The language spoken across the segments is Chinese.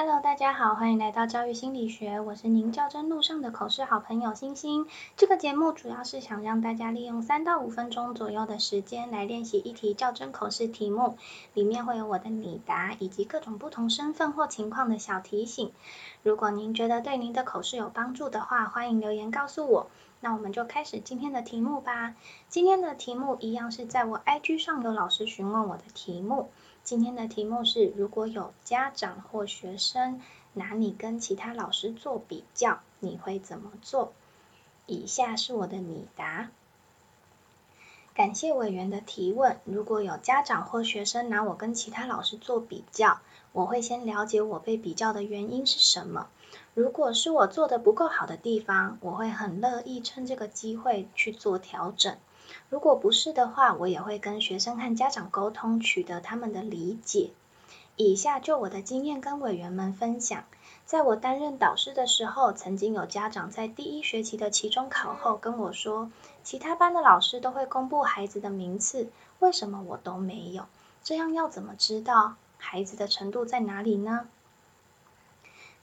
Hello，大家好，欢迎来到教育心理学，我是您较真路上的口试好朋友星星。这个节目主要是想让大家利用三到五分钟左右的时间来练习一题较真口试题目，里面会有我的拟答以及各种不同身份或情况的小提醒。如果您觉得对您的口试有帮助的话，欢迎留言告诉我。那我们就开始今天的题目吧。今天的题目一样是在我 IG 上有老师询问我的题目。今天的题目是：如果有家长或学生拿你跟其他老师做比较，你会怎么做？以下是我的拟答。感谢委员的提问。如果有家长或学生拿我跟其他老师做比较，我会先了解我被比较的原因是什么。如果是我做的不够好的地方，我会很乐意趁这个机会去做调整。如果不是的话，我也会跟学生和家长沟通，取得他们的理解。以下就我的经验跟委员们分享。在我担任导师的时候，曾经有家长在第一学期的期中考后跟我说，其他班的老师都会公布孩子的名次，为什么我都没有？这样要怎么知道孩子的程度在哪里呢？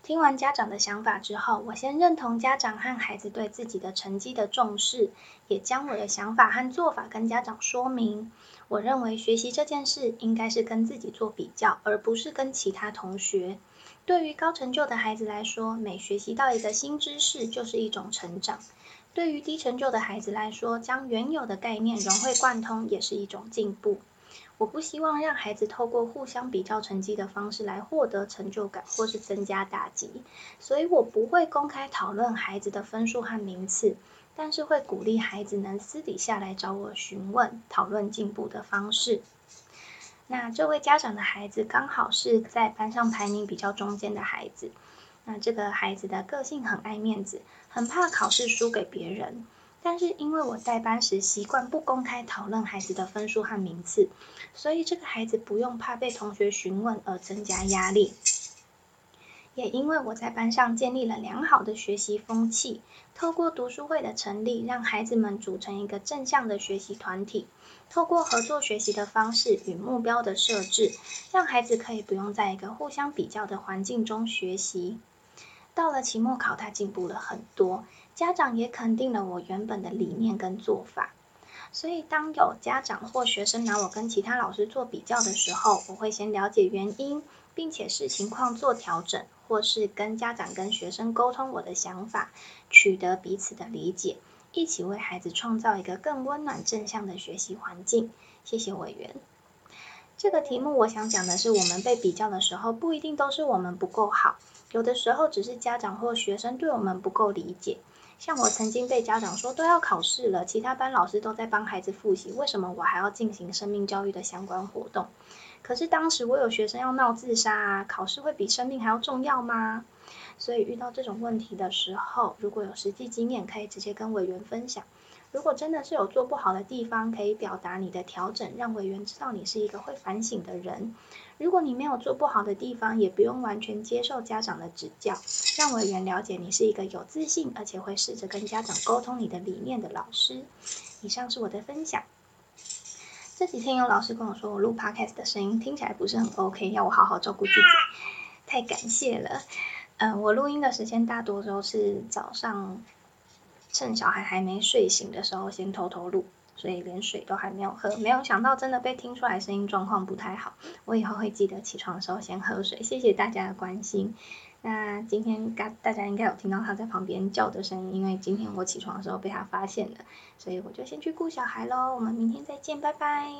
听完家长的想法之后，我先认同家长和孩子对自己的成绩的重视，也将我的想法和做法跟家长说明。我认为学习这件事应该是跟自己做比较，而不是跟其他同学。对于高成就的孩子来说，每学习到一个新知识就是一种成长；对于低成就的孩子来说，将原有的概念融会贯通也是一种进步。我不希望让孩子透过互相比较成绩的方式来获得成就感，或是增加打击，所以我不会公开讨论孩子的分数和名次，但是会鼓励孩子能私底下来找我询问、讨论进步的方式。那这位家长的孩子刚好是在班上排名比较中间的孩子，那这个孩子的个性很爱面子，很怕考试输给别人。但是因为我带班时习惯不公开讨论孩子的分数和名次，所以这个孩子不用怕被同学询问而增加压力。也因为我在班上建立了良好的学习风气，透过读书会的成立，让孩子们组成一个正向的学习团体，透过合作学习的方式与目标的设置，让孩子可以不用在一个互相比较的环境中学习。到了期末考，他进步了很多。家长也肯定了我原本的理念跟做法，所以当有家长或学生拿我跟其他老师做比较的时候，我会先了解原因，并且视情况做调整，或是跟家长跟学生沟通我的想法，取得彼此的理解，一起为孩子创造一个更温暖正向的学习环境。谢谢委员。这个题目我想讲的是，我们被比较的时候，不一定都是我们不够好，有的时候只是家长或学生对我们不够理解。像我曾经被家长说都要考试了，其他班老师都在帮孩子复习，为什么我还要进行生命教育的相关活动？可是当时我有学生要闹自杀啊，考试会比生命还要重要吗？所以遇到这种问题的时候，如果有实际经验，可以直接跟委员分享。如果真的是有做不好的地方，可以表达你的调整，让委员知道你是一个会反省的人。如果你没有做不好的地方，也不用完全接受家长的指教，让委员了解你是一个有自信，而且会试着跟家长沟通你的理念的老师。以上是我的分享。这几天有老师跟我说，我录 podcast 的声音听起来不是很 OK，要我好好照顾自己，太感谢了。嗯，我录音的时间大多都是早上。趁小孩还没睡醒的时候，先偷偷录，所以连水都还没有喝。没有想到真的被听出来声音状况不太好，我以后会记得起床的时候先喝水。谢谢大家的关心。那今天大大家应该有听到他在旁边叫的声音，因为今天我起床的时候被他发现了，所以我就先去顾小孩喽。我们明天再见，拜拜。